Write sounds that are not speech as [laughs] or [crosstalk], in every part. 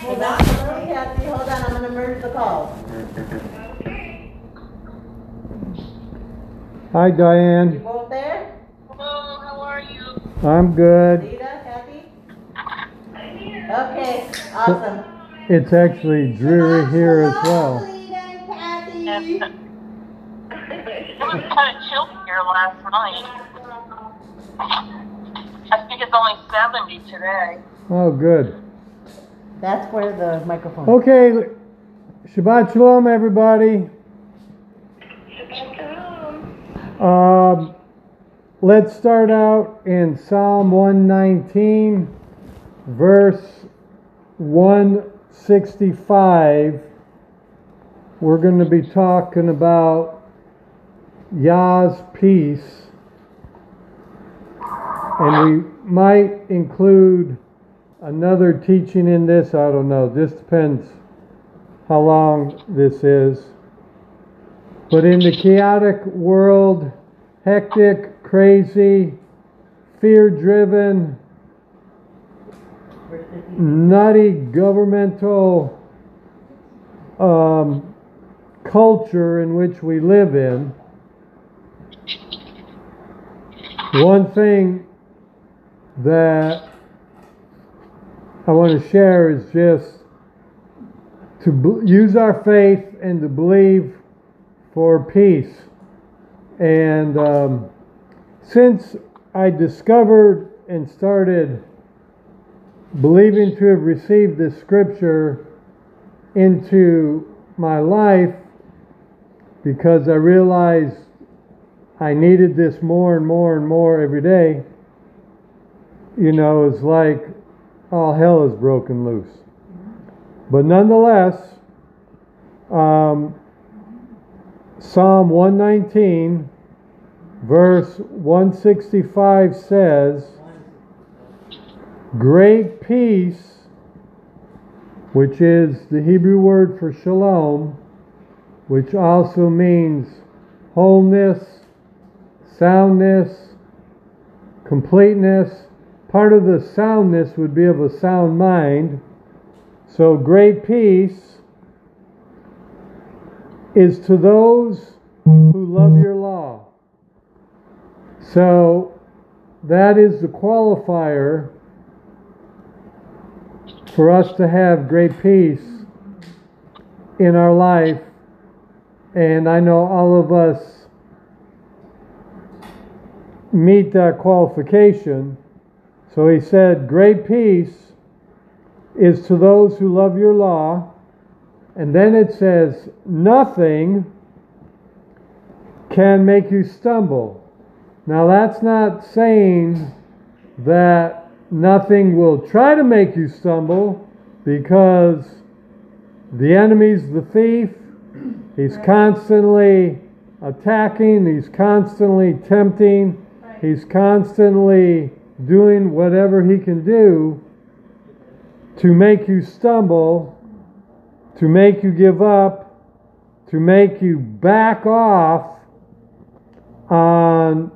Hold on, hold on, Kathy, hold on, I'm gonna merge the calls. Hi, You Diane. both there? Hello, how are you? I'm good. Rita, Kathy? Okay, awesome. It's actually dreary here as well. Rita and Kathy. It was kind of chilly here last night. I think it's only 70 today. Oh, good. That's where the microphone. is. Okay, Shabbat Shalom, everybody. Um, let's start out in Psalm 119, verse 165. We're going to be talking about Yah's peace. And we might include another teaching in this. I don't know. This depends how long this is. But in the chaotic world, hectic, crazy, fear driven, nutty governmental um, culture in which we live in, one thing that I want to share is just to use our faith and to believe for peace. And um, since I discovered and started believing to have received this scripture into my life, because I realized I needed this more and more and more every day, you know, it's like all hell is broken loose. But nonetheless, um, Psalm 119, verse 165 says, Great peace, which is the Hebrew word for shalom, which also means wholeness, soundness, completeness. Part of the soundness would be of a sound mind. So, great peace is to those who love your law. So, that is the qualifier for us to have great peace in our life. And I know all of us meet that qualification. So he said, Great peace is to those who love your law. And then it says, Nothing can make you stumble. Now, that's not saying that nothing will try to make you stumble because the enemy's the thief. He's constantly attacking, he's constantly tempting, he's constantly doing whatever he can do to make you stumble, to make you give up, to make you back off on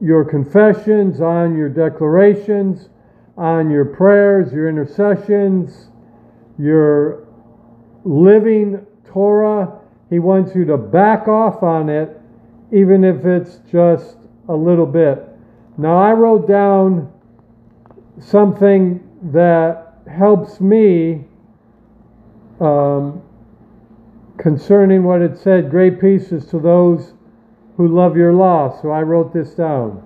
your confessions, on your declarations, on your prayers, your intercessions, your living Torah. He wants you to back off on it, even if it's just a little bit. Now, I wrote down something that helps me um, concerning what it said great peace is to those who love your law. So I wrote this down.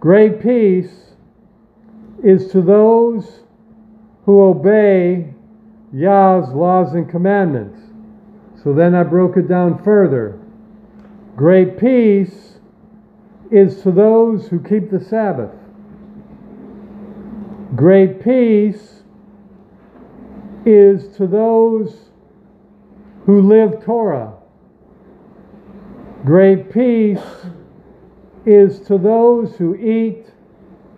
Great peace is to those who obey Yah's laws and commandments. So then I broke it down further. Great peace is to those who keep the Sabbath. Great peace is to those who live Torah. Great peace is to those who eat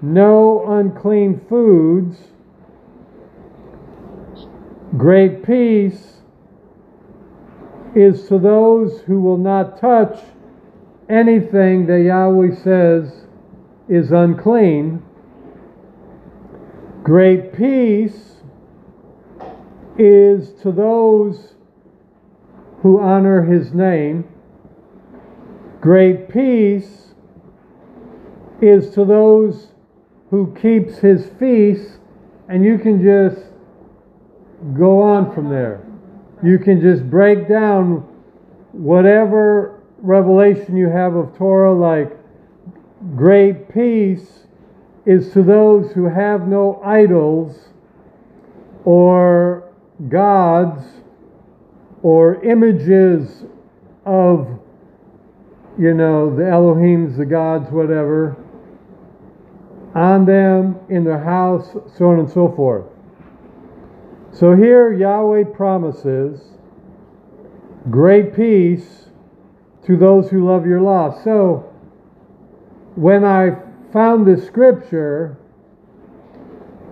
no unclean foods. Great peace is to those who will not touch anything that Yahweh says is unclean. Great peace is to those who honor his name. Great peace is to those who keeps his feast and you can just go on from there. You can just break down whatever revelation you have of Torah like great peace is to those who have no idols or gods or images of, you know, the Elohims, the gods, whatever, on them, in their house, so on and so forth. So here Yahweh promises great peace to those who love your law. So when I found this scripture,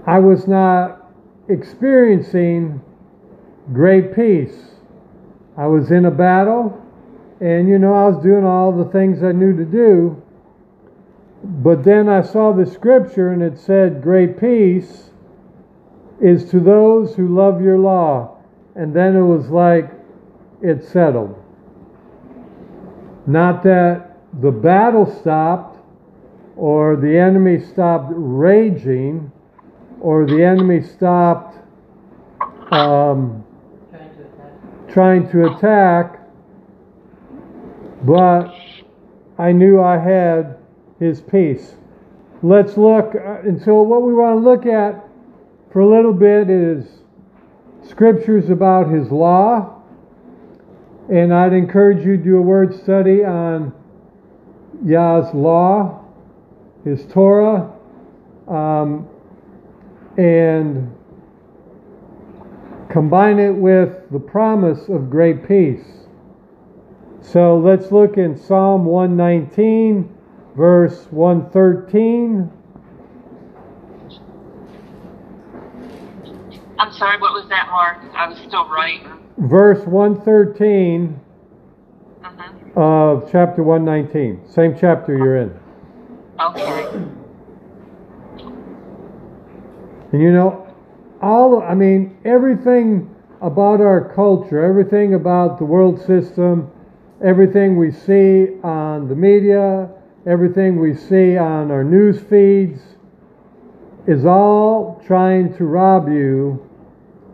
I was not experiencing great peace. I was in a battle, and you know, I was doing all the things I knew to do. But then I saw the scripture and it said, Great peace is to those who love your law. And then it was like it settled. Not that the battle stopped or the enemy stopped raging or the enemy stopped um, trying to attack, but I knew I had his peace. Let's look, uh, and so what we want to look at for a little bit is scriptures about his law. And I'd encourage you to do a word study on Yah's law, his Torah, um, and combine it with the promise of great peace. So let's look in Psalm 119, verse 113. I'm sorry, what was that, Mark? I was still writing. Verse 113 hmm of chapter 119. Same chapter you're in. Okay. And you know, all, I mean, everything about our culture, everything about the world system, everything we see on the media, everything we see on our news feeds, is all trying to rob you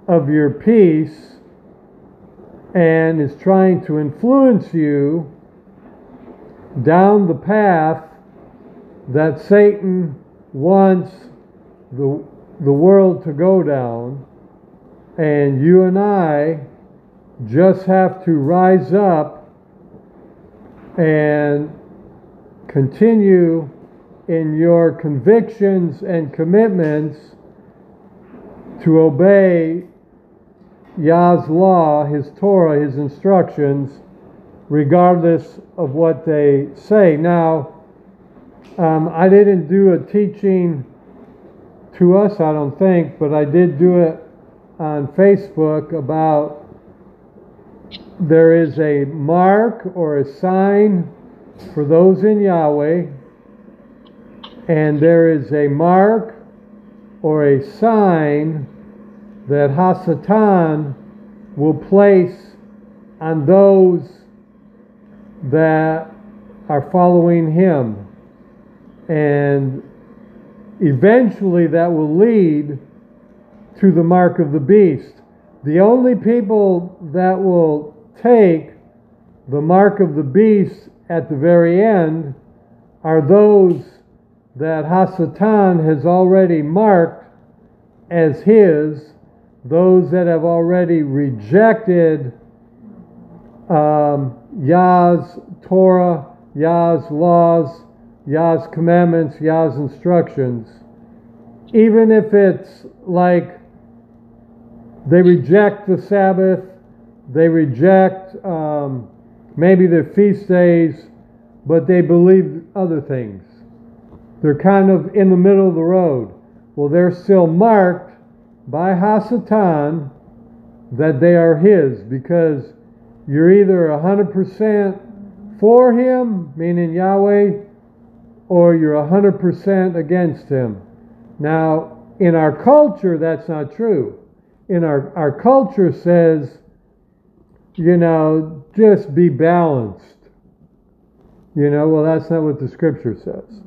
of your peace and is trying to influence you down the path that Satan wants the, the world to go down. And you and I just have to rise up and continue in your convictions and commitments to obey Yah's law, His Torah, His instructions, regardless of what they say. Now, um, I didn't do a teaching to us, I don't think, but I did do it on Facebook about there is a mark or a sign for those in Yahweh, and there is a mark or a sign that Hasatan will place on those that are following him. And eventually that will lead to the mark of the beast. The only people that will take the mark of the beast at the very end are those that Hasatan has already marked as his, those that have already rejected um, Yah's Torah, Yah's laws, Yah's commandments, Yah's instructions. Even if it's like they reject the Sabbath, they reject um, maybe their feast days, but they believe other things. They're kind of in the middle of the road. Well, they're still marked by Hasatan that they are his because you're either 100% for him, meaning Yahweh, or you're 100% against him. Now, in our culture, that's not true. in our, our culture says, you know, just be balanced. You know, well, that's not what the scripture says.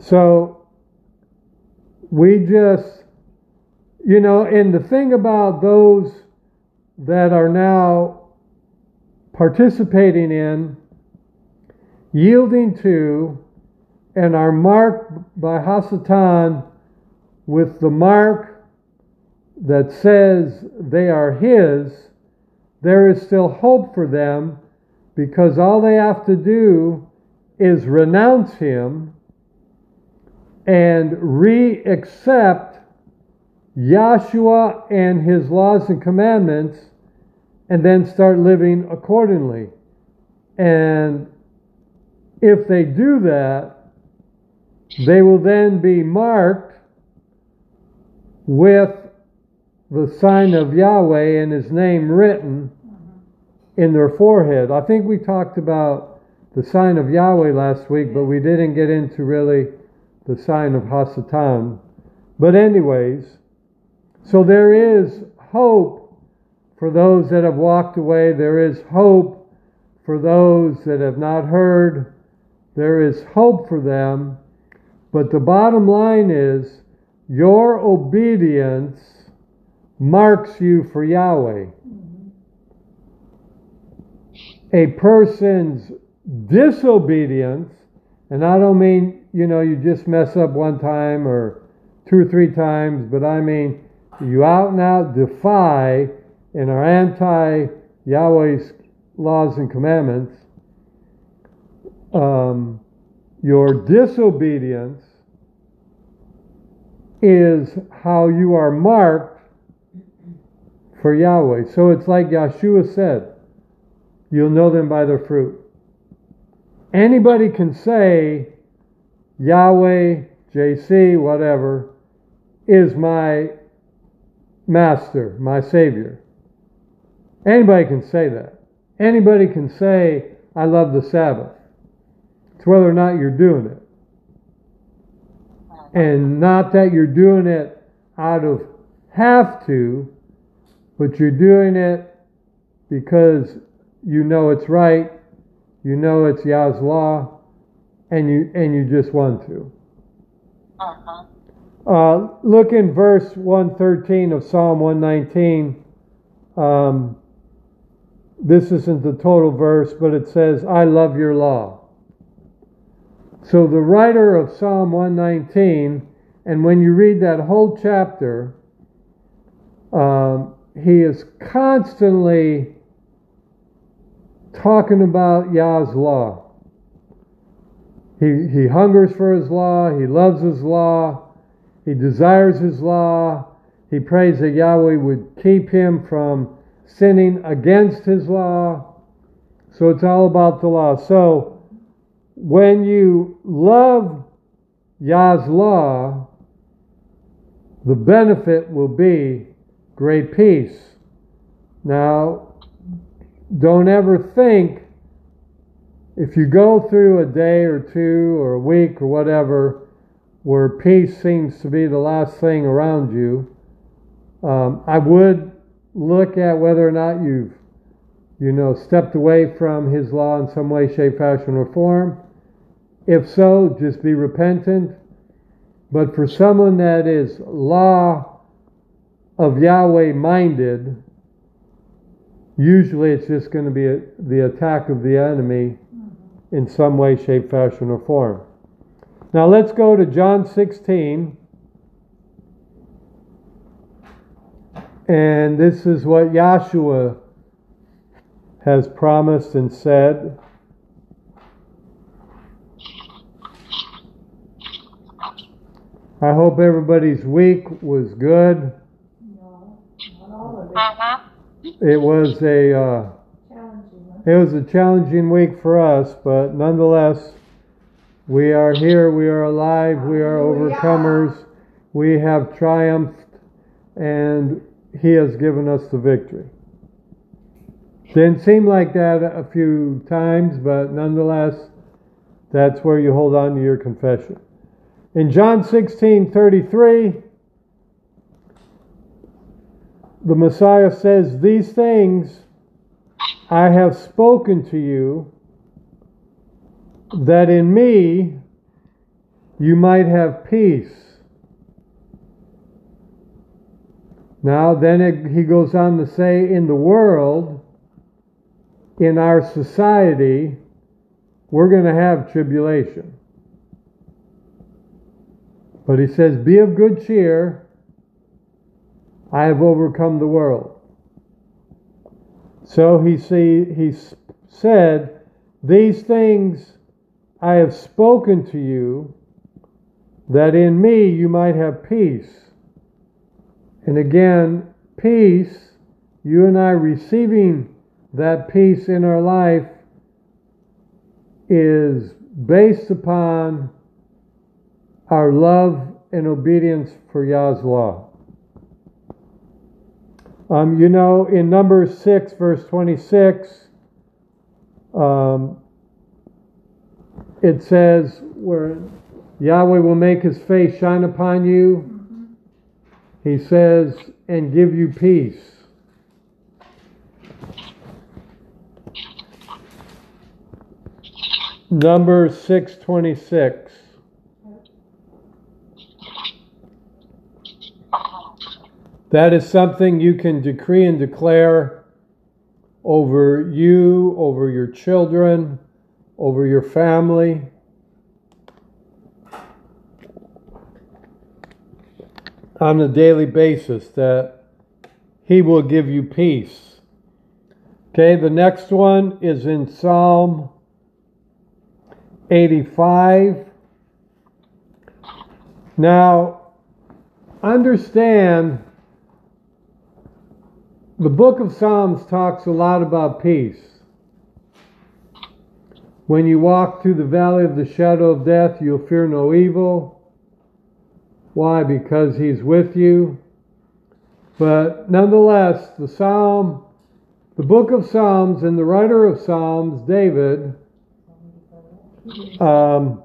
So we just, you know, and the thing about those that are now participating in, yielding to, and are marked by Hasatan with the mark that says they are his, there is still hope for them because all they have to do is renounce him and re accept Yahshua and his laws and commandments and then start living accordingly. And if they do that, they will then be marked with the sign of Yahweh and his name written in their forehead. I think we talked about the sign of Yahweh last week, but we didn't get into really the sign of Hasatan. But, anyways, so there is hope for those that have walked away. There is hope for those that have not heard. There is hope for them. But the bottom line is your obedience marks you for Yahweh. A person's disobedience, and I don't mean, you know, you just mess up one time or two or three times, but I mean, you out and out defy and are anti Yahweh's laws and commandments. Um, your disobedience is how you are marked for Yahweh. So it's like Yeshua said, you'll know them by their fruit. Anybody can say, Yahweh, JC, whatever, is my master, my savior. Anybody can say that. Anybody can say, I love the Sabbath. It's whether or not you're doing it. And not that you're doing it out of have to, but you're doing it because you know it's right, you know it's Yah's law, and you and you just want to. Uh-huh. Uh, look in verse 113 of Psalm 119. Um, this isn't the total verse, but it says, I love your law. So the writer of Psalm 119, and when you read that whole chapter, um, he is constantly talking about Yah's law. He, he hungers for his law, he loves his law, he desires his law, he prays that Yahweh would keep him from sinning against his law. So it's all about the law. So when you love Yah's law, the benefit will be great peace. Now, don't ever think if you go through a day or two or a week or whatever where peace seems to be the last thing around you, um, I would look at whether or not you've, you know, stepped away from His law in some way, shape, fashion, or form. If so, just be repentant. But for someone that is law of Yahweh minded, usually it's just going to be a, the attack of the enemy in some way, shape, fashion, or form. Now let's go to John 16. And this is what Yahshua has promised and said. I hope everybody's week was good. Uh-huh. It was a uh, it was a challenging week for us, but nonetheless, we are here. We are alive. We are overcomers. We have triumphed, and He has given us the victory. Didn't seem like that a few times, but nonetheless, that's where you hold on to your confession. In John 16 33, the Messiah says, These things I have spoken to you, that in me you might have peace. Now, then it, he goes on to say, In the world, in our society, we're going to have tribulation. But he says, Be of good cheer. I have overcome the world. So he see, he said, These things I have spoken to you, that in me you might have peace. And again, peace, you and I receiving that peace in our life is based upon our love and obedience for Yah's law. Um, you know, in Numbers 6, verse 26, um, it says, where Yahweh will make his face shine upon you, mm-hmm. he says, and give you peace. Number 626. That is something you can decree and declare over you, over your children, over your family. On a daily basis, that He will give you peace. Okay, the next one is in Psalm 85. Now, understand the book of Psalms talks a lot about peace. When you walk through the valley of the shadow of death, you'll fear no evil. Why? Because he's with you. But nonetheless, the Psalm, the book of Psalms, and the writer of Psalms, David, um,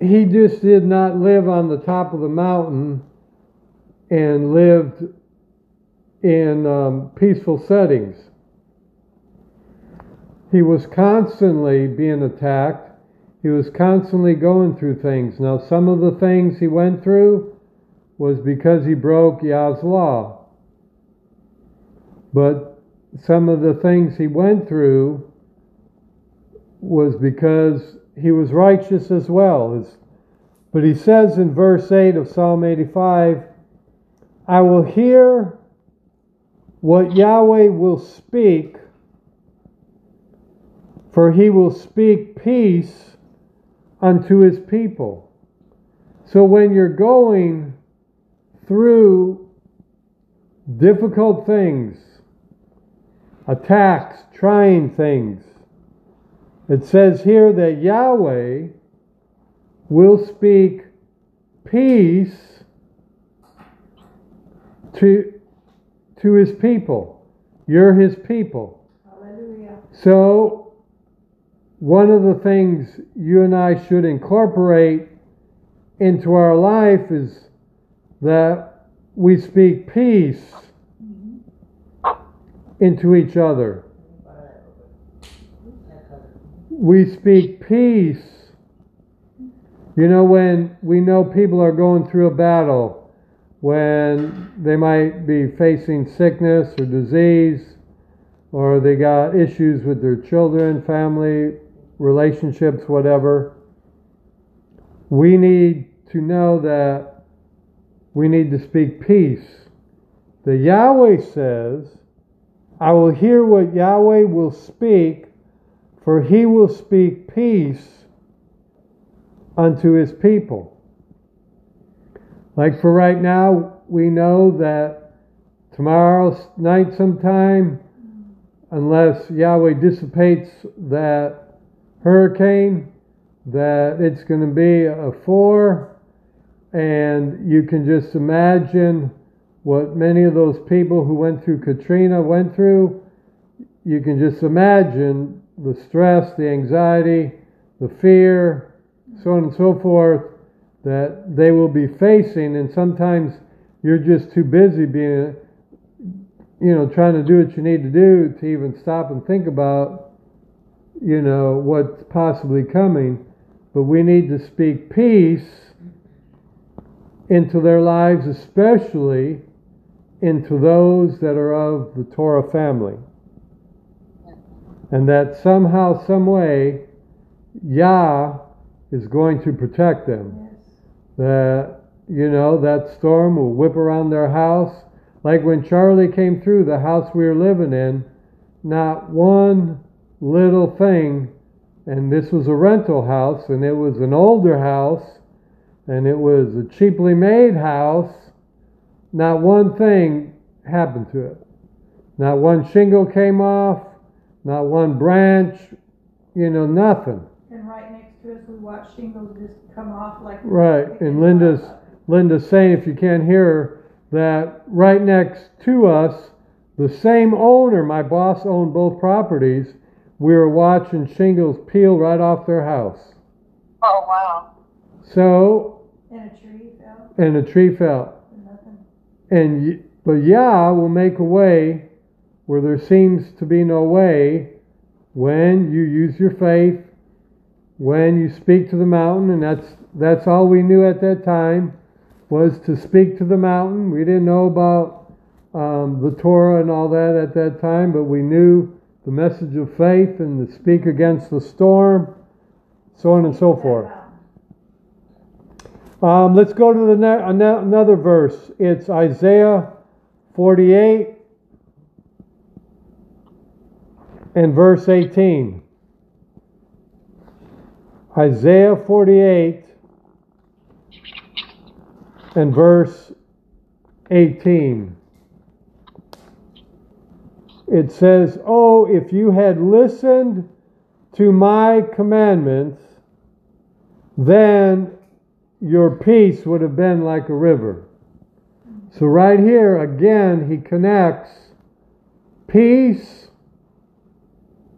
he just did not live on the top of the mountain and lived in um, peaceful settings. He was constantly being attacked. He was constantly going through things. Now, some of the things he went through was because he broke Yah's law. But some of the things he went through was because he was righteous as well. But he says in verse 8 of Psalm 85 I will hear what Yahweh will speak, for he will speak peace unto his people. So when you're going through difficult things, attacks, trying things, it says here that Yahweh will speak peace to, to his people. You're his people. Hallelujah. So, one of the things you and I should incorporate into our life is that we speak peace into each other. We speak peace. You know, when we know people are going through a battle, when they might be facing sickness or disease, or they got issues with their children, family, relationships, whatever, we need to know that we need to speak peace. The Yahweh says, I will hear what Yahweh will speak, for he will speak peace unto his people. Like for right now, we know that tomorrow night sometime, unless Yahweh dissipates that hurricane, that it's going to be a four, and you can just imagine what many of those people who went through Katrina went through. You can just imagine the stress, the anxiety, the fear, so on and so forth that they will be facing, and sometimes you're just too busy being, you know, trying to do what you need to do to even stop and think about, you know, what's possibly coming. But we need to speak peace into their lives, especially into those that are of the Torah family. And that somehow, some way, Yah is going to protect them. That, you know, that storm will whip around their house. Like when Charlie came through the house we were living in, not one little thing, and this was a rental house, and it was an older house, and it was a cheaply made house, not one thing happened to it. Not one shingle came off, not one branch, you know, nothing. And right next to us, we watched shingles just come off like. Right, and Linda's Linda's saying if you can't hear her that right next to us, the same owner, my boss owned both properties. We were watching shingles peel right off their house. Oh, wow. So, And a tree fell, and a tree fell. and nothing. And but Yah will make a way where there seems to be no way when you use your faith, when you speak to the mountain, and that's that's all we knew at that time was to speak to the mountain. We didn't know about um, the Torah and all that at that time, but we knew the message of faith and to speak against the storm, so on and so forth. Um, let's go to the ne- another verse. It's Isaiah 48 and verse 18. Isaiah 48 and verse 18. It says, Oh, if you had listened to my commandments, then your peace would have been like a river. So, right here, again, he connects peace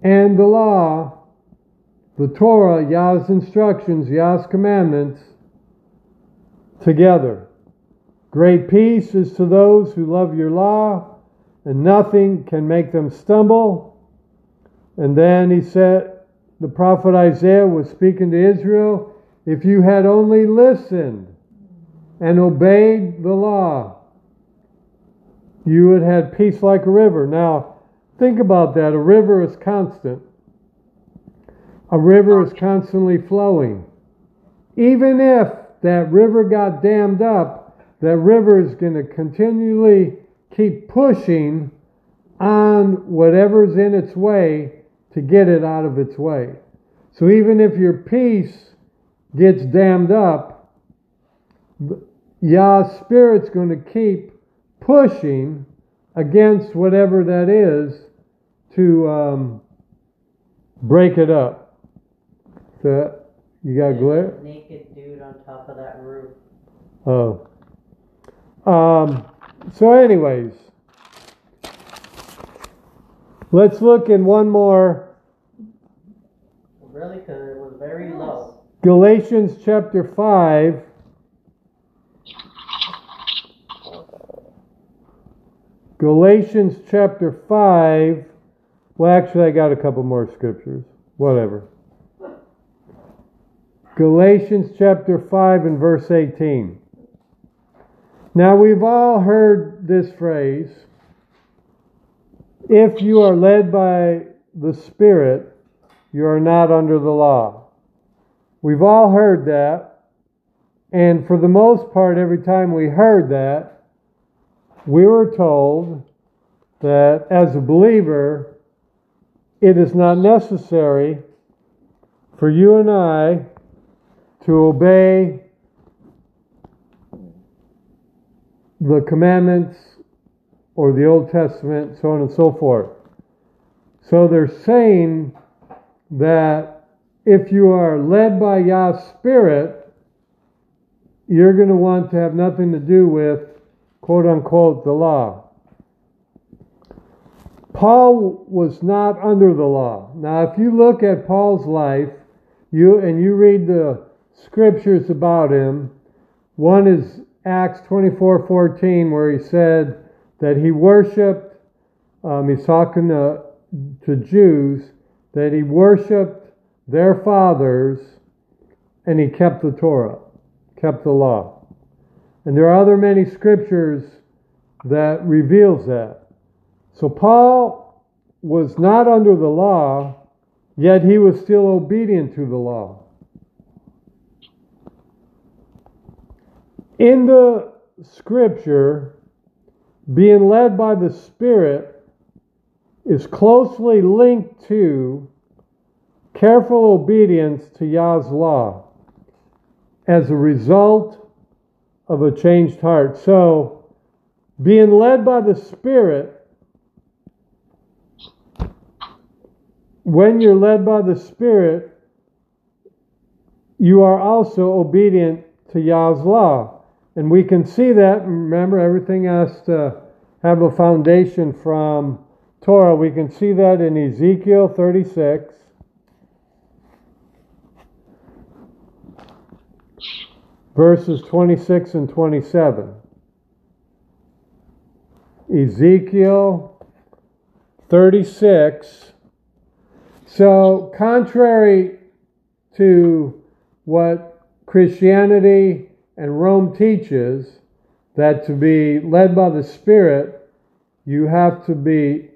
and the law, the Torah, Yah's instructions, Yah's commandments, together. Great peace is to those who love your law, and nothing can make them stumble. And then he said, the prophet Isaiah was speaking to Israel if you had only listened and obeyed the law, you would have had peace like a river. Now, think about that. A river is constant, a river is constantly flowing. Even if that river got dammed up, that river is going to continually keep pushing on whatever's in its way to get it out of its way. So even if your peace gets dammed up, Yah's Spirit's going to keep pushing against whatever that is to um, break it up. So, you got glare? Naked dude on top of that roof. Oh. Um, so, anyways, let's look in one more Really, because it was very low. Galatians chapter 5. Galatians chapter 5. Well, actually, I got a couple more scriptures. Whatever. Galatians chapter 5 and verse 18. Now, we've all heard this phrase if you are led by the Spirit, you are not under the law. We've all heard that. And for the most part, every time we heard that, we were told that as a believer, it is not necessary for you and I to obey the commandments or the Old Testament, so on and so forth. So they're saying that if you are led by Yah's Spirit, you're going to want to have nothing to do with quote unquote the law. Paul was not under the law. Now, if you look at Paul's life, you and you read the scriptures about him, one is Acts 24 14, where he said that he worshiped, um, he's talking to, to Jews, that he worshiped their fathers and he kept the Torah, kept the law. And there are other many scriptures that reveals that. So Paul was not under the law, yet he was still obedient to the law. In the scripture, being led by the Spirit is closely linked to careful obedience to Yah's law as a result of a changed heart. So, being led by the Spirit, when you're led by the Spirit, you are also obedient to Yah's law. And we can see that. Remember, everything has to have a foundation from Torah. We can see that in Ezekiel 36. Verses 26 and 27. Ezekiel 36. So, contrary to what Christianity and Rome teaches that to be led by the Spirit, you have to be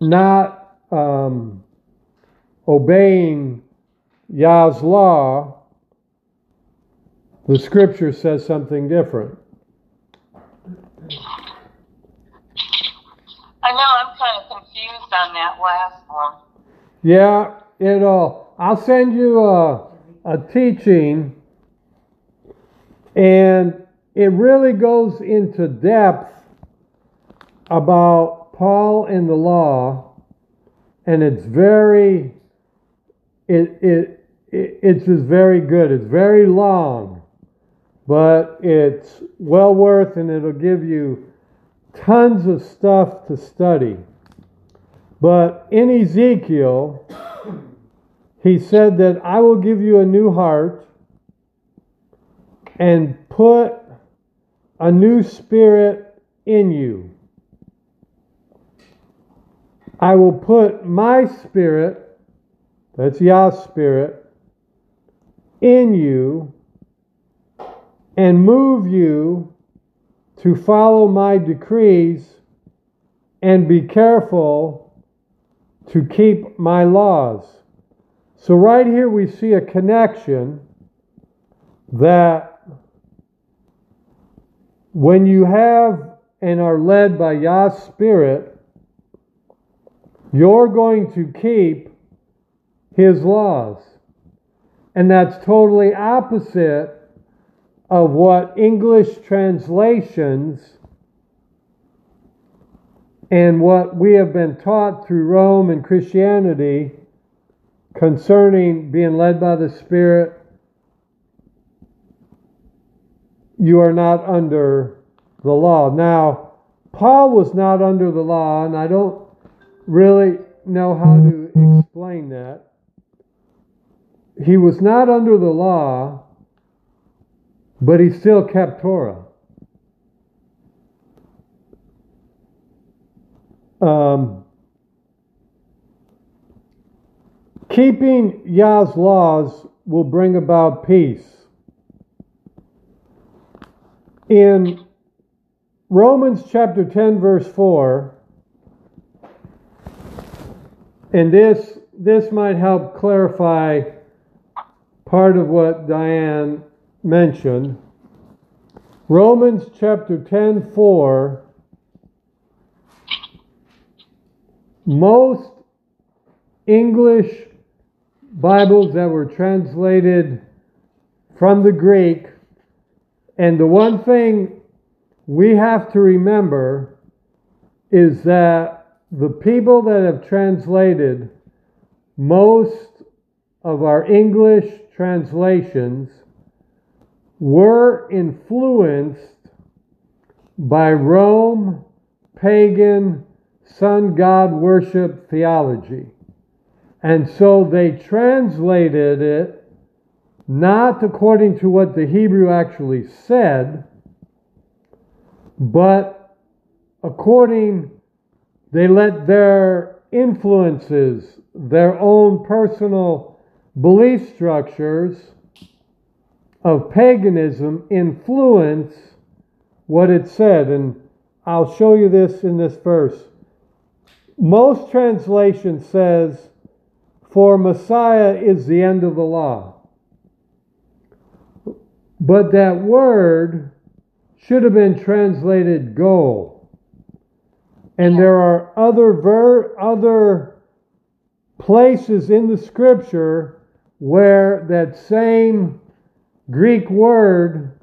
not um, obeying Yah's law. The scripture says something different. I know I'm kind of confused on that last one. Yeah, it'll. I'll send you a, a teaching, and it really goes into depth about Paul and the law, and it's very. It it, it it's just very good. It's very long, but it's well worth, and it'll give you tons of stuff to study. But in Ezekiel, he said that I will give you a new heart and put a new spirit in you. I will put my spirit, that's Yah's spirit, in you and move you to follow my decrees and be careful to keep my laws. So, right here, we see a connection that when you have and are led by Yah's Spirit, you're going to keep His laws. And that's totally opposite of what English translations and what we have been taught through Rome and Christianity concerning being led by the Spirit, you are not under the law. Now, Paul was not under the law, and I don't really know how to explain that. He was not under the law, but he still kept Torah. Um, keeping Yah's laws will bring about peace. In Romans chapter 10, verse 4, and this, this might help clarify part of what Diane mentioned. Romans chapter 10, 4 most English Bibles that were translated from the Greek, and the one thing we have to remember is that the people that have translated most of our English translations were influenced by Rome pagan sun god worship theology. And so they translated it not according to what the Hebrew actually said, but according, they let their influences, their own personal belief structures of paganism influence what it said. And I'll show you this in this verse. Most translation says, For Messiah is the end of the law. But that word should have been translated goal. And there are other ver- other places in the scripture where that same Greek word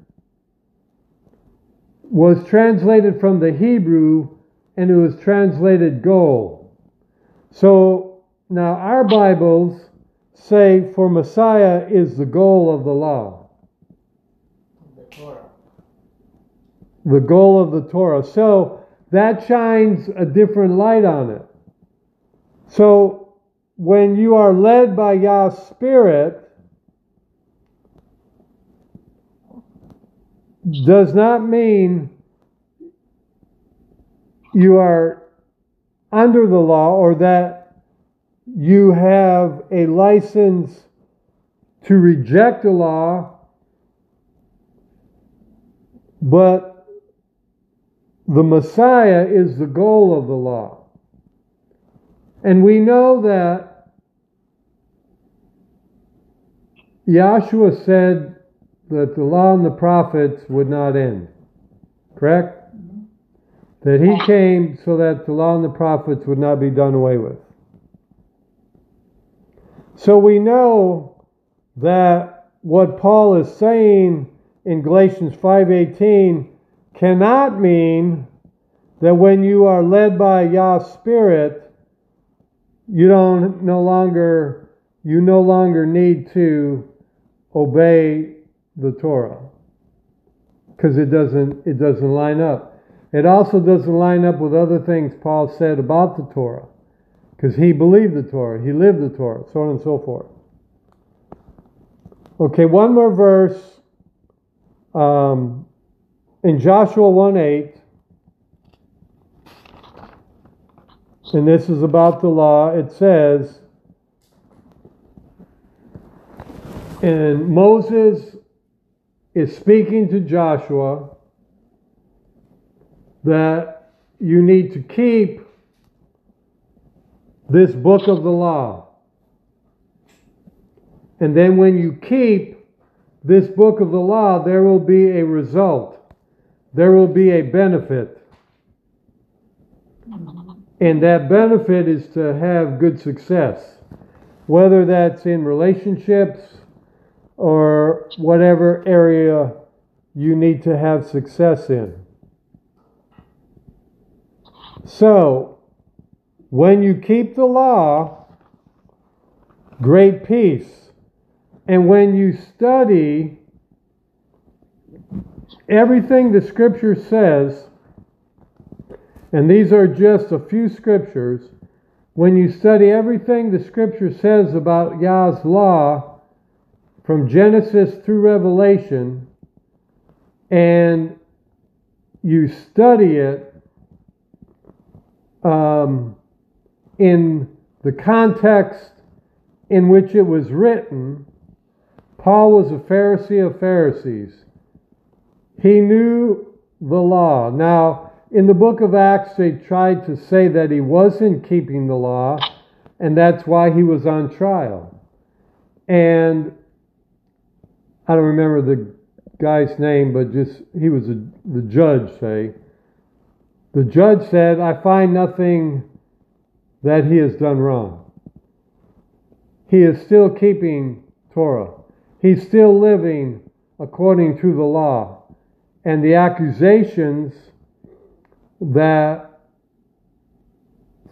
was translated from the Hebrew and it was translated goal. So now our Bibles say for Messiah is the goal of the law, The goal of the Torah. So that shines a different light on it. So when you are led by Yah's Spirit, does not mean you are under the law or that you have a license to reject the law, but the Messiah is the goal of the law. And we know that Yahshua said that the law and the prophets would not end. Correct? That he came so that the law and the prophets would not be done away with. So we know that what Paul is saying in Galatians 5:18 cannot mean that when you are led by Yah's spirit you don't no longer you no longer need to obey the Torah because it doesn't it doesn't line up. It also doesn't line up with other things Paul said about the Torah because he believed the Torah, he lived the Torah, so on and so forth. Okay, one more verse um, in Joshua 1 8. And this is about the law. It says, and Moses is speaking to Joshua that you need to keep this book of the law. And then when you keep this book of the law, there will be a result, there will be a benefit. And that benefit is to have good success, whether that's in relationships or whatever area you need to have success in. So, when you keep the law, great peace. And when you study everything the scripture says, and these are just a few scriptures, when you study everything the scripture says about Yah's law from Genesis through Revelation, and you study it um, in the context in which it was written, Paul was a Pharisee of Pharisees. He knew the law. Now, in the book of Acts, they tried to say that he wasn't keeping the law, and that's why he was on trial. And I don't remember the guy's name, but just he was a, the judge, say. The judge said, I find nothing that he has done wrong. He is still keeping Torah. He's still living according to the law. And the accusations that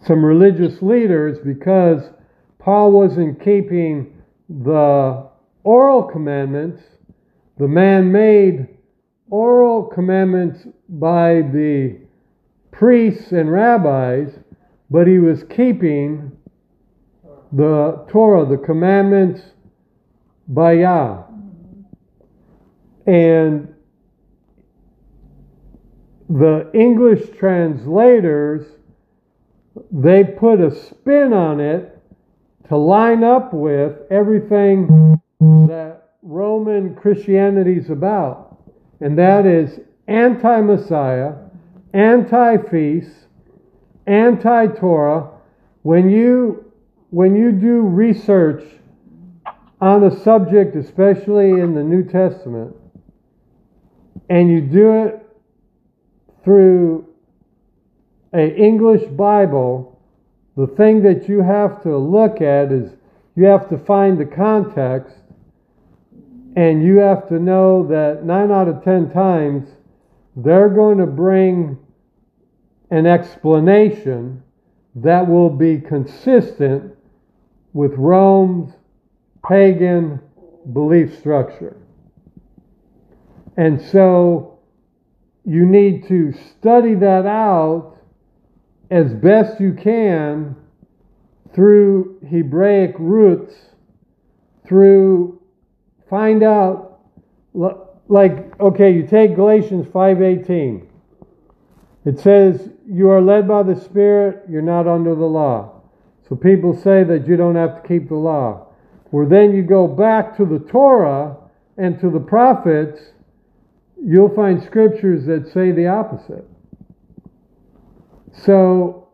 some religious leaders, because Paul wasn't keeping the oral commandments, the man made oral commandments by the priests and rabbis, but he was keeping the Torah, the commandments by Yah. And the English translators, they put a spin on it to line up with everything that Roman Christianity is about. And that is anti Messiah, anti feast, anti Torah. When you when you do research on a subject, especially in the New Testament, and you do it through a English Bible, the thing that you have to look at is you have to find the context and you have to know that nine out of ten times they're going to bring an explanation that will be consistent with Rome's pagan belief structure. And so you need to study that out as best you can through Hebraic roots, through find out like okay, you take Galatians 5:18. It says you are led by the Spirit, you're not under the law. So people say that you don't have to keep the law. Well, then you go back to the Torah and to the prophets, you'll find scriptures that say the opposite. So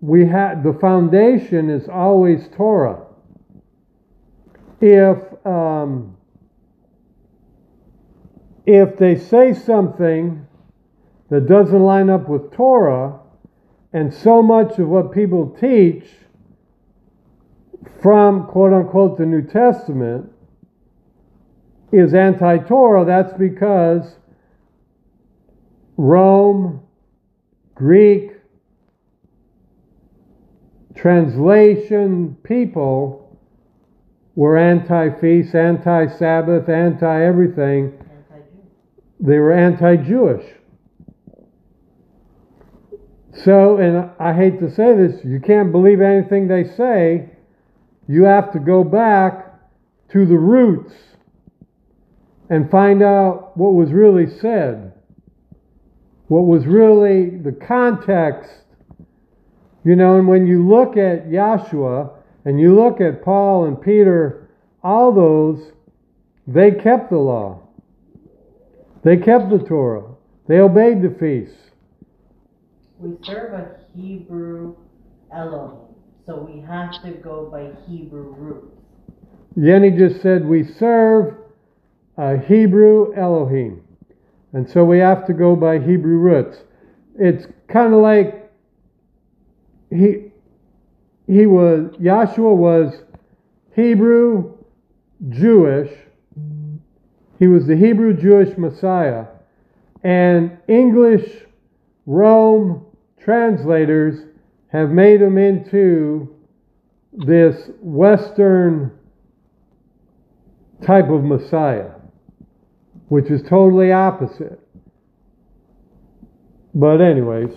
we have the foundation is always Torah. If um, if they say something that doesn't line up with Torah, and so much of what people teach from quote unquote the New Testament is anti Torah, that's because Rome, Greek, translation people were anti feast, anti Sabbath, anti everything. They were anti Jewish. So, and I hate to say this, you can't believe anything they say. You have to go back to the roots and find out what was really said, what was really the context. You know, and when you look at Yahshua and you look at Paul and Peter, all those, they kept the law. They kept the Torah. They obeyed the feasts. We serve a Hebrew Elohim, so we have to go by Hebrew roots. Yenny just said we serve a Hebrew Elohim. And so we have to go by Hebrew roots. It's kind of like he he was Yahshua was Hebrew Jewish. He was the Hebrew Jewish Messiah. And English Rome translators have made him into this Western type of Messiah, which is totally opposite. But, anyways,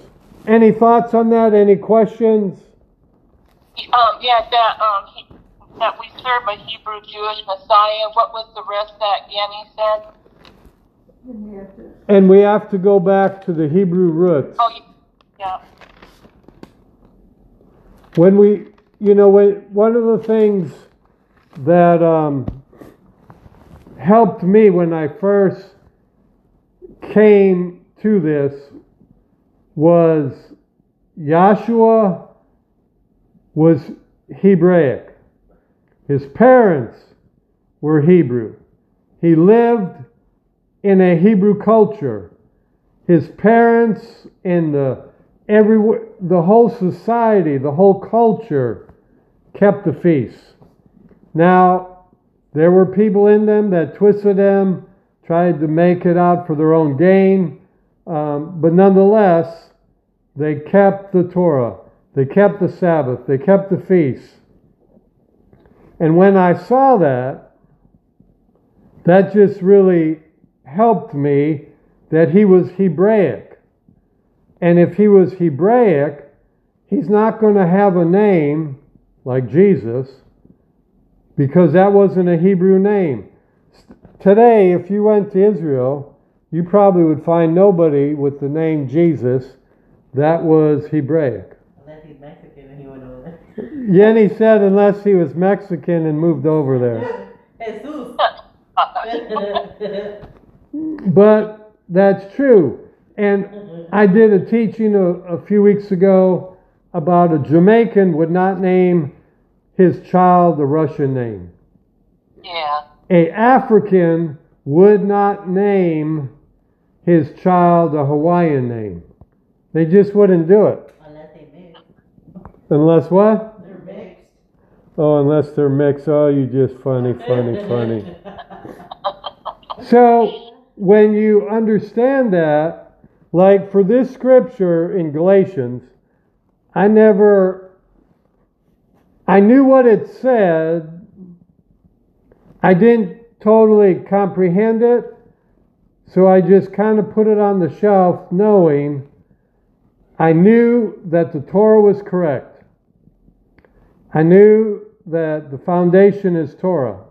any thoughts on that? Any questions? Um, yeah, that um, he, that we serve a Hebrew Jewish Messiah. What was the rest that Yanni said? And we have to, And we have to go back to the Hebrew roots. Oh, yeah. When we, you know, when, one of the things that um, helped me when I first came to this was Joshua was Hebraic. His parents were Hebrew. He lived in a Hebrew culture. His parents and the every the whole society, the whole culture kept the feasts. Now, there were people in them that twisted them, tried to make it out for their own gain, um, but nonetheless, they kept the Torah, they kept the Sabbath, they kept the feasts. And when I saw that, that just really helped me that he was Hebraic. And if he was Hebraic, he's not going to have a name like Jesus because that wasn't a Hebrew name. Today, if you went to Israel, you probably would find nobody with the name Jesus that was Hebraic. Unless he's Mexican and he went over there. [laughs] Yenny said unless he was Mexican and moved over there. [laughs] Jesus. [laughs] But that's true. And I did a teaching a, a few weeks ago about a Jamaican would not name his child the Russian name. Yeah. A African would not name his child a Hawaiian name. They just wouldn't do it. Unless they mix. Unless what? They're mixed. Oh, unless they're mixed. Oh, you just funny, funny, funny. [laughs] So when you understand that, like for this scripture in Galatians, I never, I knew what it said. I didn't totally comprehend it. So I just kind of put it on the shelf knowing I knew that the Torah was correct. I knew that the foundation is Torah.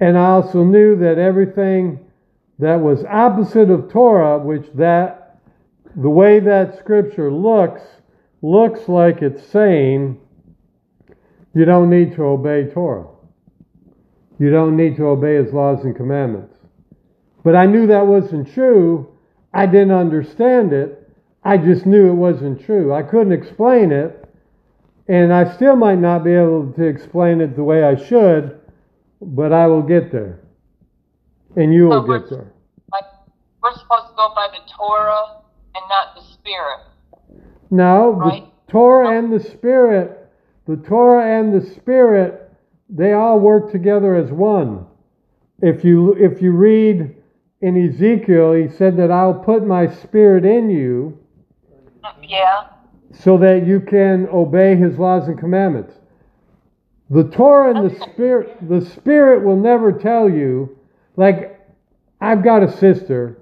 And I also knew that everything that was opposite of Torah, which that the way that scripture looks, looks like it's saying you don't need to obey Torah. You don't need to obey his laws and commandments. But I knew that wasn't true. I didn't understand it. I just knew it wasn't true. I couldn't explain it. And I still might not be able to explain it the way I should, but I will get there. And you will get there. We're supposed to go by the Torah and not the Spirit. Now, Right. the Torah and the Spirit, the Torah and the Spirit, they all work together as one. If you if you read in Ezekiel, he said that I'll put my spirit in you Yeah. so that you can obey his laws and commandments. The Torah and the Spirit, the Spirit will never tell you, like, I've got a sister,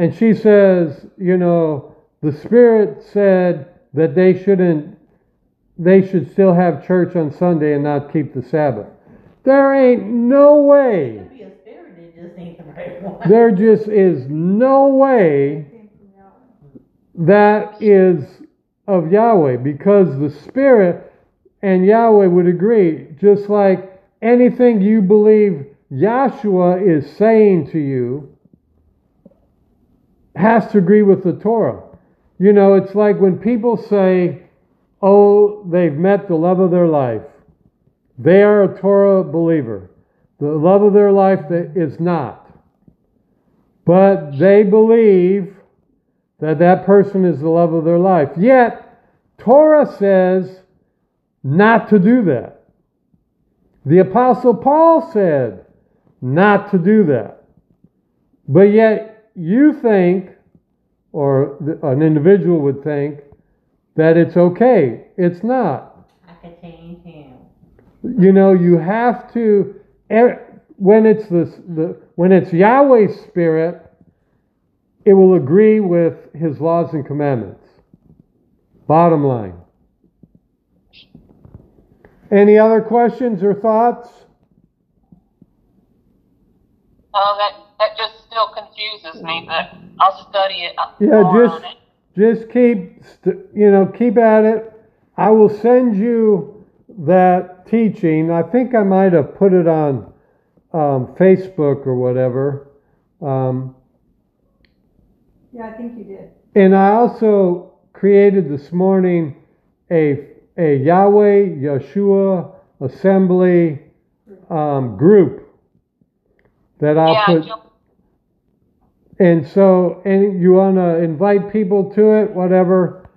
and she says, you know, the Spirit said that they shouldn't, they should still have church on Sunday and not keep the Sabbath. There ain't no way, Could be a spirit, it just ain't the right one. [laughs] there just is no way Came from Yahweh. that is of Yahweh because the Spirit and Yahweh would agree. Just like anything you believe Yahshua is saying to you has to agree with the Torah. You know, it's like when people say, oh, they've met the love of their life. They are a Torah believer. The love of their life is not. But they believe that that person is the love of their life. Yet, Torah says not to do that. The Apostle Paul said not to do that. But yet, you think, or th- an individual would think, that it's okay. It's not. I could change him. You know, you have to, er- when it's the, the when it's Yahweh's spirit, it will agree with his laws and commandments. Bottom line. Any other questions or thoughts? Oh, that that just still confuses me, but I'll study it. uh, Yeah, more just- on it. Just keep, st- you know, keep at it. I will send you that teaching. I think I might have put it on um, Facebook or whatever. Um, Yeah, I think you did. And I also created this morning a, a Yahweh Yeshua Assembly um, group that I'll yeah, put. And so, and you want to invite people to it, whatever,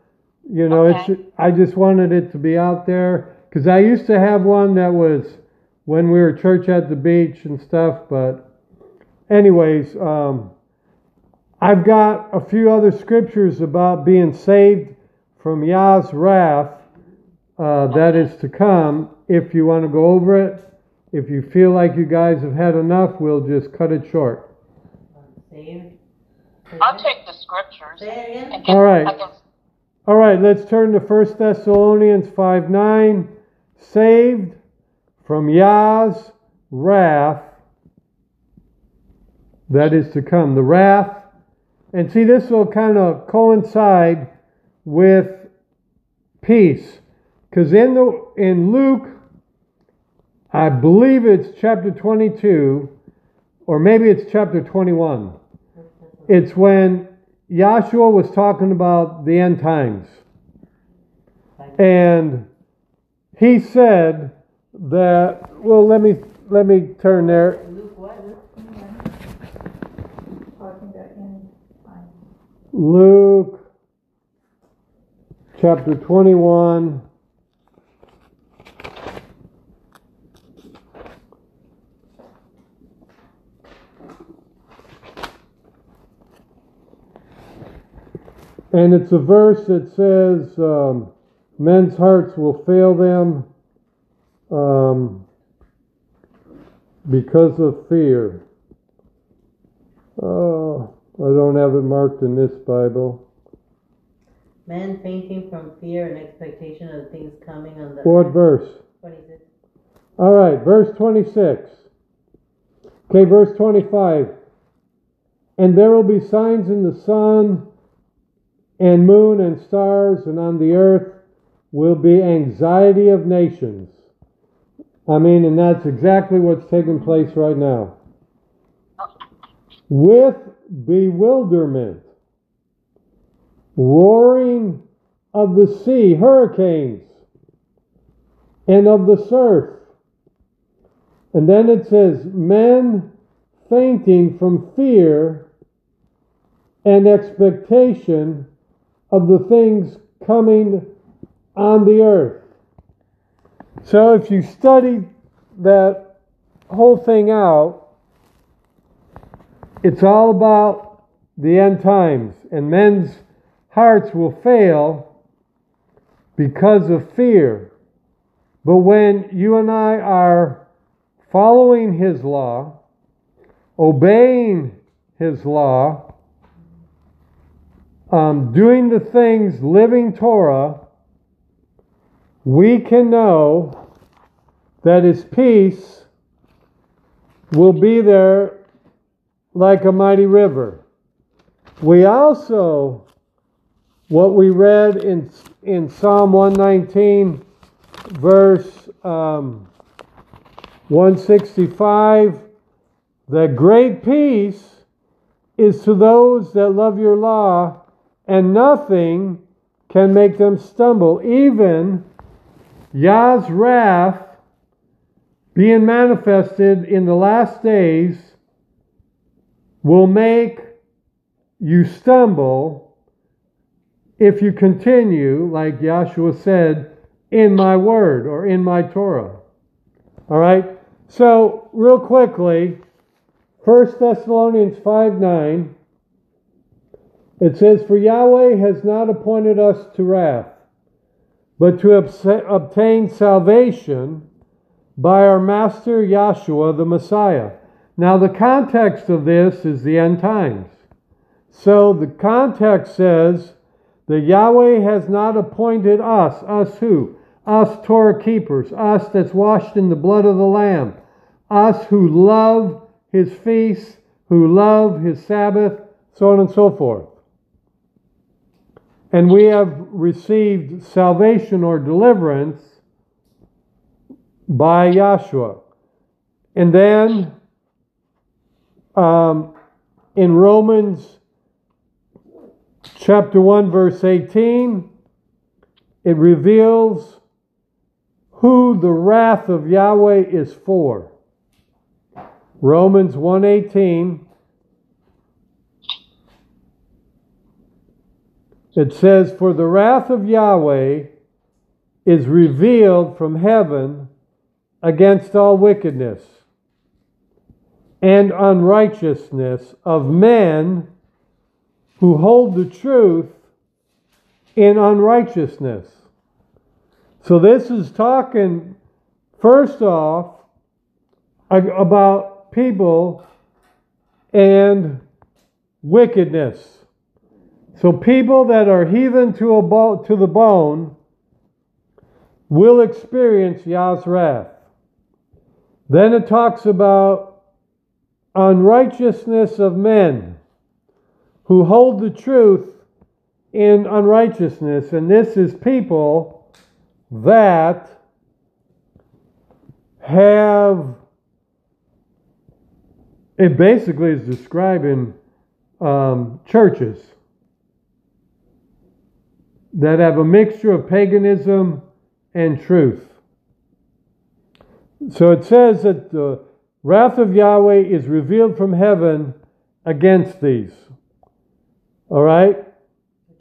you know, Okay. it's, I just wanted it to be out there. Cause I used to have one that was when we were church at the beach and stuff, but anyways, um, I've got a few other scriptures about being saved from Yah's wrath, uh, that is to come. If you want to go over it, if you feel like you guys have had enough, we'll just cut it short. Saved. I'll take the scriptures. Say it again. and get- All right. I can, All right, let's turn to 1 Thessalonians 5 9. Saved from Yah's wrath that is to come. The wrath, and see, this will kind of coincide with peace. Because in the in Luke, I believe it's chapter 22, or maybe it's chapter 21. It's when Yahshua was talking about the end times. And he said that well let me let me turn there. Luke chapter 21. And it's a verse that says, um, men's hearts will fail them um, because of fear. Uh, I don't have it marked in this Bible. Men fainting from fear and expectation of things coming on the What verse? 26. All right, verse 26. Okay, verse 25. And there will be signs in the sun and moon and stars, and on the earth will be anxiety of nations. I mean, and that's exactly what's taking place right now. With bewilderment, roaring of the sea, hurricanes, and of the surf. And then it says, men fainting from fear and expectation of the things coming on the earth. So if you study that whole thing out, it's all about the end times, and men's hearts will fail because of fear. But when you and I are following His law, obeying His law, um, doing the things, living Torah, we can know that His peace will be there like a mighty river. We also, what we read in, in Psalm 119, verse um, 165, that great peace is to those that love your law, and nothing can make them stumble. Even Yah's wrath being manifested in the last days will make you stumble if you continue, like Yahshua said, in my word or in my Torah. All right? So, real quickly, 1 Thessalonians 5 9, it says, For Yahweh has not appointed us to wrath, but to obtain salvation by our Master Yahshua the Messiah. Now, the context of this is the end times. So, the context says that Yahweh has not appointed us, us who? Us Torah keepers, us that's washed in the blood of the Lamb, us who love His feasts, who love His Sabbath, so on and so forth. And we have received salvation or deliverance by Yahshua. And then um, in Romans chapter 1, verse 18, it reveals who the wrath of Yahweh is for. Romans 1:18 It says for the wrath of Yahweh is revealed from heaven against all wickedness and unrighteousness of men who hold the truth in unrighteousness. So, this is talking, first off, about people and wickedness. So, people that are heathen to, bo- to the bone will experience Yah's wrath. Then it talks about unrighteousness of men who hold the truth in unrighteousness. And this is people that have, it basically is describing um, churches that have a mixture of paganism and truth. So it says that the wrath of Yahweh is revealed from heaven against these. All right?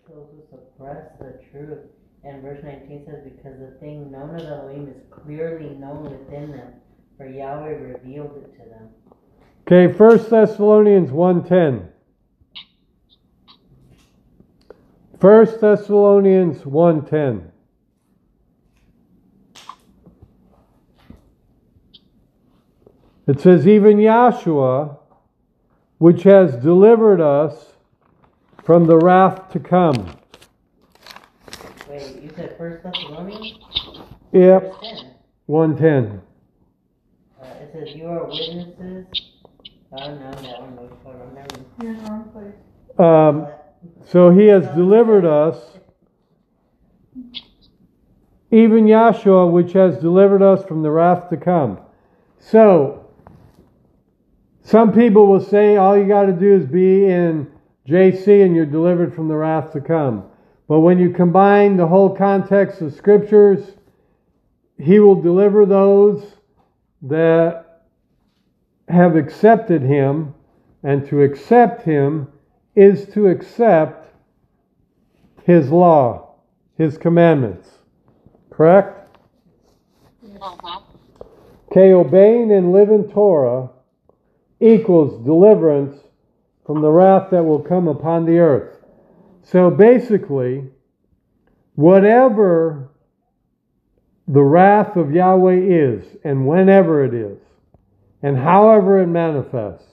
Who suppress the truth. And verse 19 says, Because the thing known of Elohim is clearly known within them, for Yahweh revealed it to them. Okay, 1 Thessalonians 1.10. 1 Thessalonians 1.10. It says, Even Yahshua, which has delivered us from the wrath to come. Wait, you said First Thessalonians? Yep, 110. Uh, it says, You are witnesses. Oh, no, that one was for remember. You're in the wrong place. Um, so he has delivered us, even Yahshua, which has delivered us from the wrath to come. So, some people will say all you got to do is be in JC and you're delivered from the wrath to come. But when you combine the whole context of scriptures, he will deliver those that have accepted him, and to accept him is to accept his law, his commandments. Correct? Mhm. Okay, obeying and living Torah equals deliverance from the wrath that will come upon the earth. So basically, whatever the wrath of Yahweh is, and whenever it is, and however it manifests,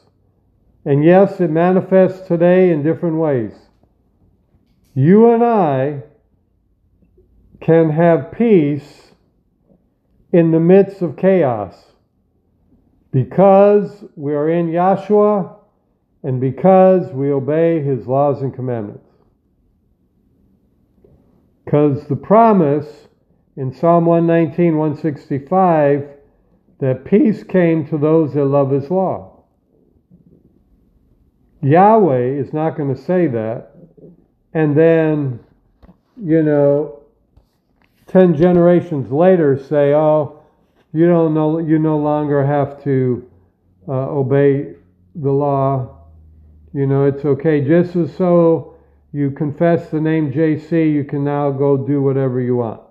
and yes, it manifests today in different ways, you and I can have peace in the midst of chaos because we are in Yahshua and because we obey his laws and commandments. Because the promise in Psalm 119, 165, that peace came to those that love his law. Yahweh is not going to say that and then, you know, 10 generations later say, oh, you don't know, you no longer have to uh, obey the law. You know, it's okay. Just as so you confess the name JC, you can now go do whatever you want.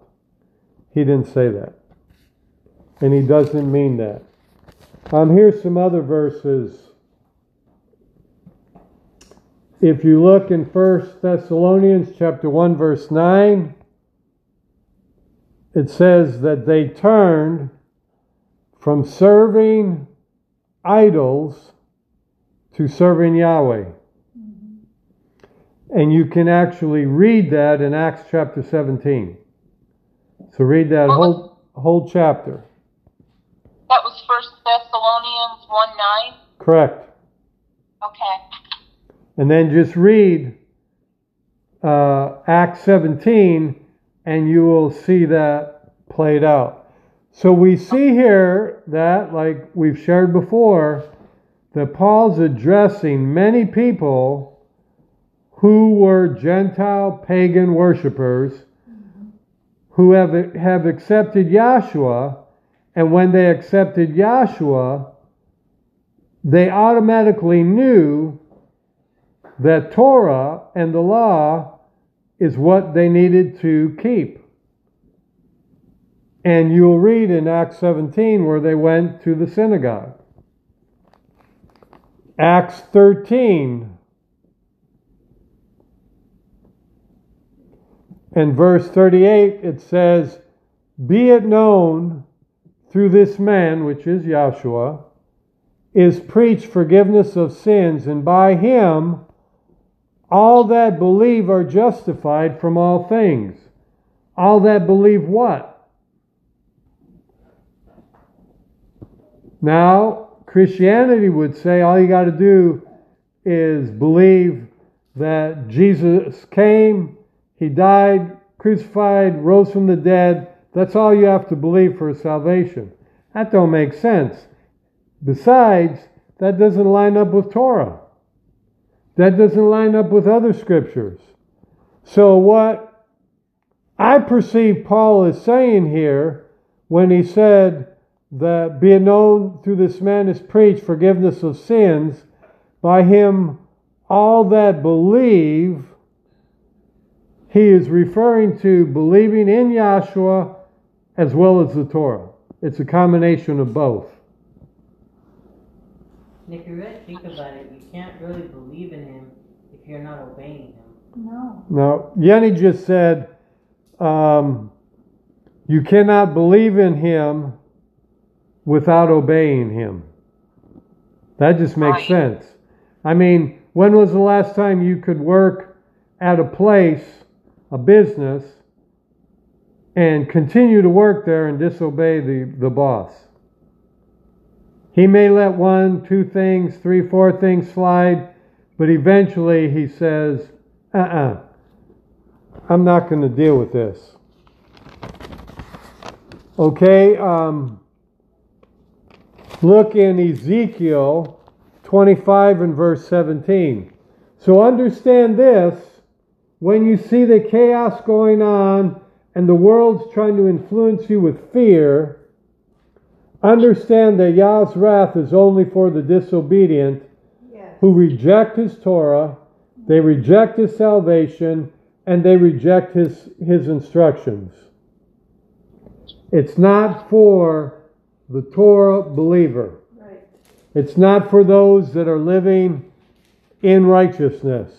He didn't say that. And he doesn't mean that. Um, here's some other verses. If you look in 1 Thessalonians chapter 1 verse 9, it says that they turned from serving idols to serving Yahweh. Mm-hmm. And you can actually read that in Acts chapter 17. So read that whole whole chapter. That was First Thessalonians 1 9. Correct. Okay. And then just read uh, Acts 17 and you will see that played out. So we see here that, like we've shared before, that Paul's addressing many people who were Gentile pagan worshippers who have, have accepted Yahshua, and when they accepted Yahshua, they automatically knew that Torah and the law is what they needed to keep. And you'll read in Acts 17 where they went to the synagogue. Acts 13 and verse 38 it says, Be it known through this man, which is Yahshua, is preached forgiveness of sins, and by him all that believe are justified from all things. All that believe what? Now, Christianity would say all you got to do is believe that Jesus came, he died, crucified, rose from the dead. That's all you have to believe for salvation. That don't make sense. Besides, that doesn't line up with Torah. That doesn't line up with other scriptures. So what I perceive Paul is saying here when he said that being known through this man is preached forgiveness of sins by him all that believe he is referring to believing in Yahshua as well as the Torah. It's a combination of both. And if you really think about it, you can't really believe in him if you're not obeying him. No. Now, Yenny just said um, you cannot believe in him without obeying him. That just makes Right. sense. I mean, when was the last time you could work at a place, a business, and continue to work there and disobey the, the boss? He may let one, two things, three, four things slide, but eventually he says, uh uh-uh, uh, i am not going to deal with this. Okay, um, look in Ezekiel 25 and verse 17. So understand this when you see the chaos going on and the world's trying to influence you with fear, understand that Yah's wrath is only for the disobedient Yes. who reject his Torah, they reject his salvation, and they reject his, his instructions. It's not for the Torah believer. Right. It's not for those that are living in righteousness.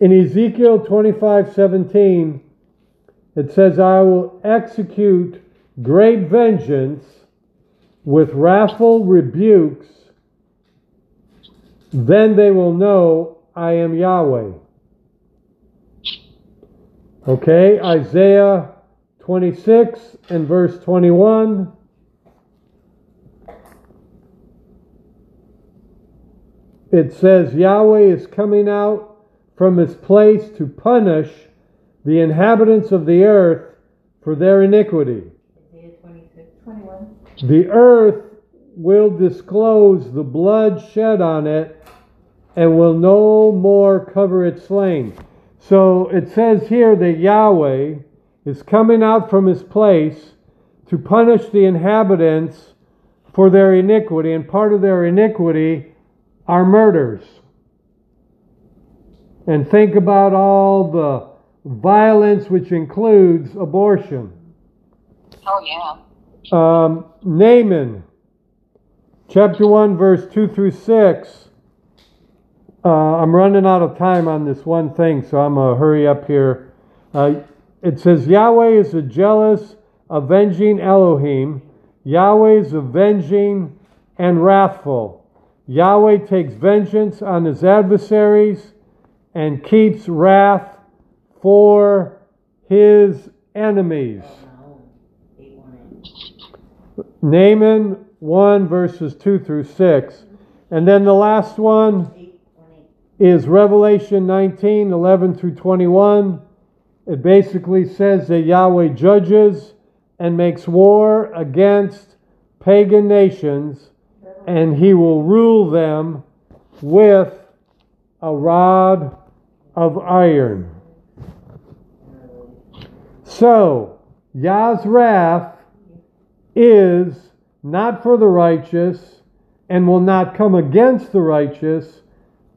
In Ezekiel 25 17, it says, I will execute great vengeance with wrathful rebukes. Then they will know I am Yahweh. Okay, Isaiah 26 and verse 21. It says, Yahweh is coming out from his place to punish the inhabitants of the earth for their iniquity. Isaiah 26. 21. The earth will disclose the blood shed on it and will no more cover its slain. So it says here that Yahweh is coming out from his place to punish the inhabitants for their iniquity, and part of their iniquity are murders. And think about all the violence which includes abortion. Oh yeah. Um, Nahum, chapter 1, verse 2 through 6. Uh, I'm running out of time on this one thing, so I'm going to hurry up here. Uh, it says, Yahweh is a jealous, avenging Elohim. Yahweh is avenging and wrathful. Yahweh takes vengeance on his adversaries and keeps wrath for his enemies. Nahum 8 1 Nahum 1 verses 2 through 6. And then the last one 8 1 8. is Revelation 19 11 through 21. It basically says that Yahweh judges and makes war against pagan nations, and he will rule them with a rod of iron. So, Yah's wrath is not for the righteous and will not come against the righteous,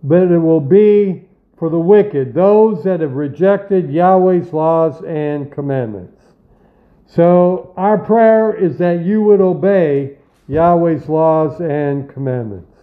but it will be for the wicked, those that have rejected Yahweh's laws and commandments. So, our prayer is that you would obey Yahweh's laws and commandments.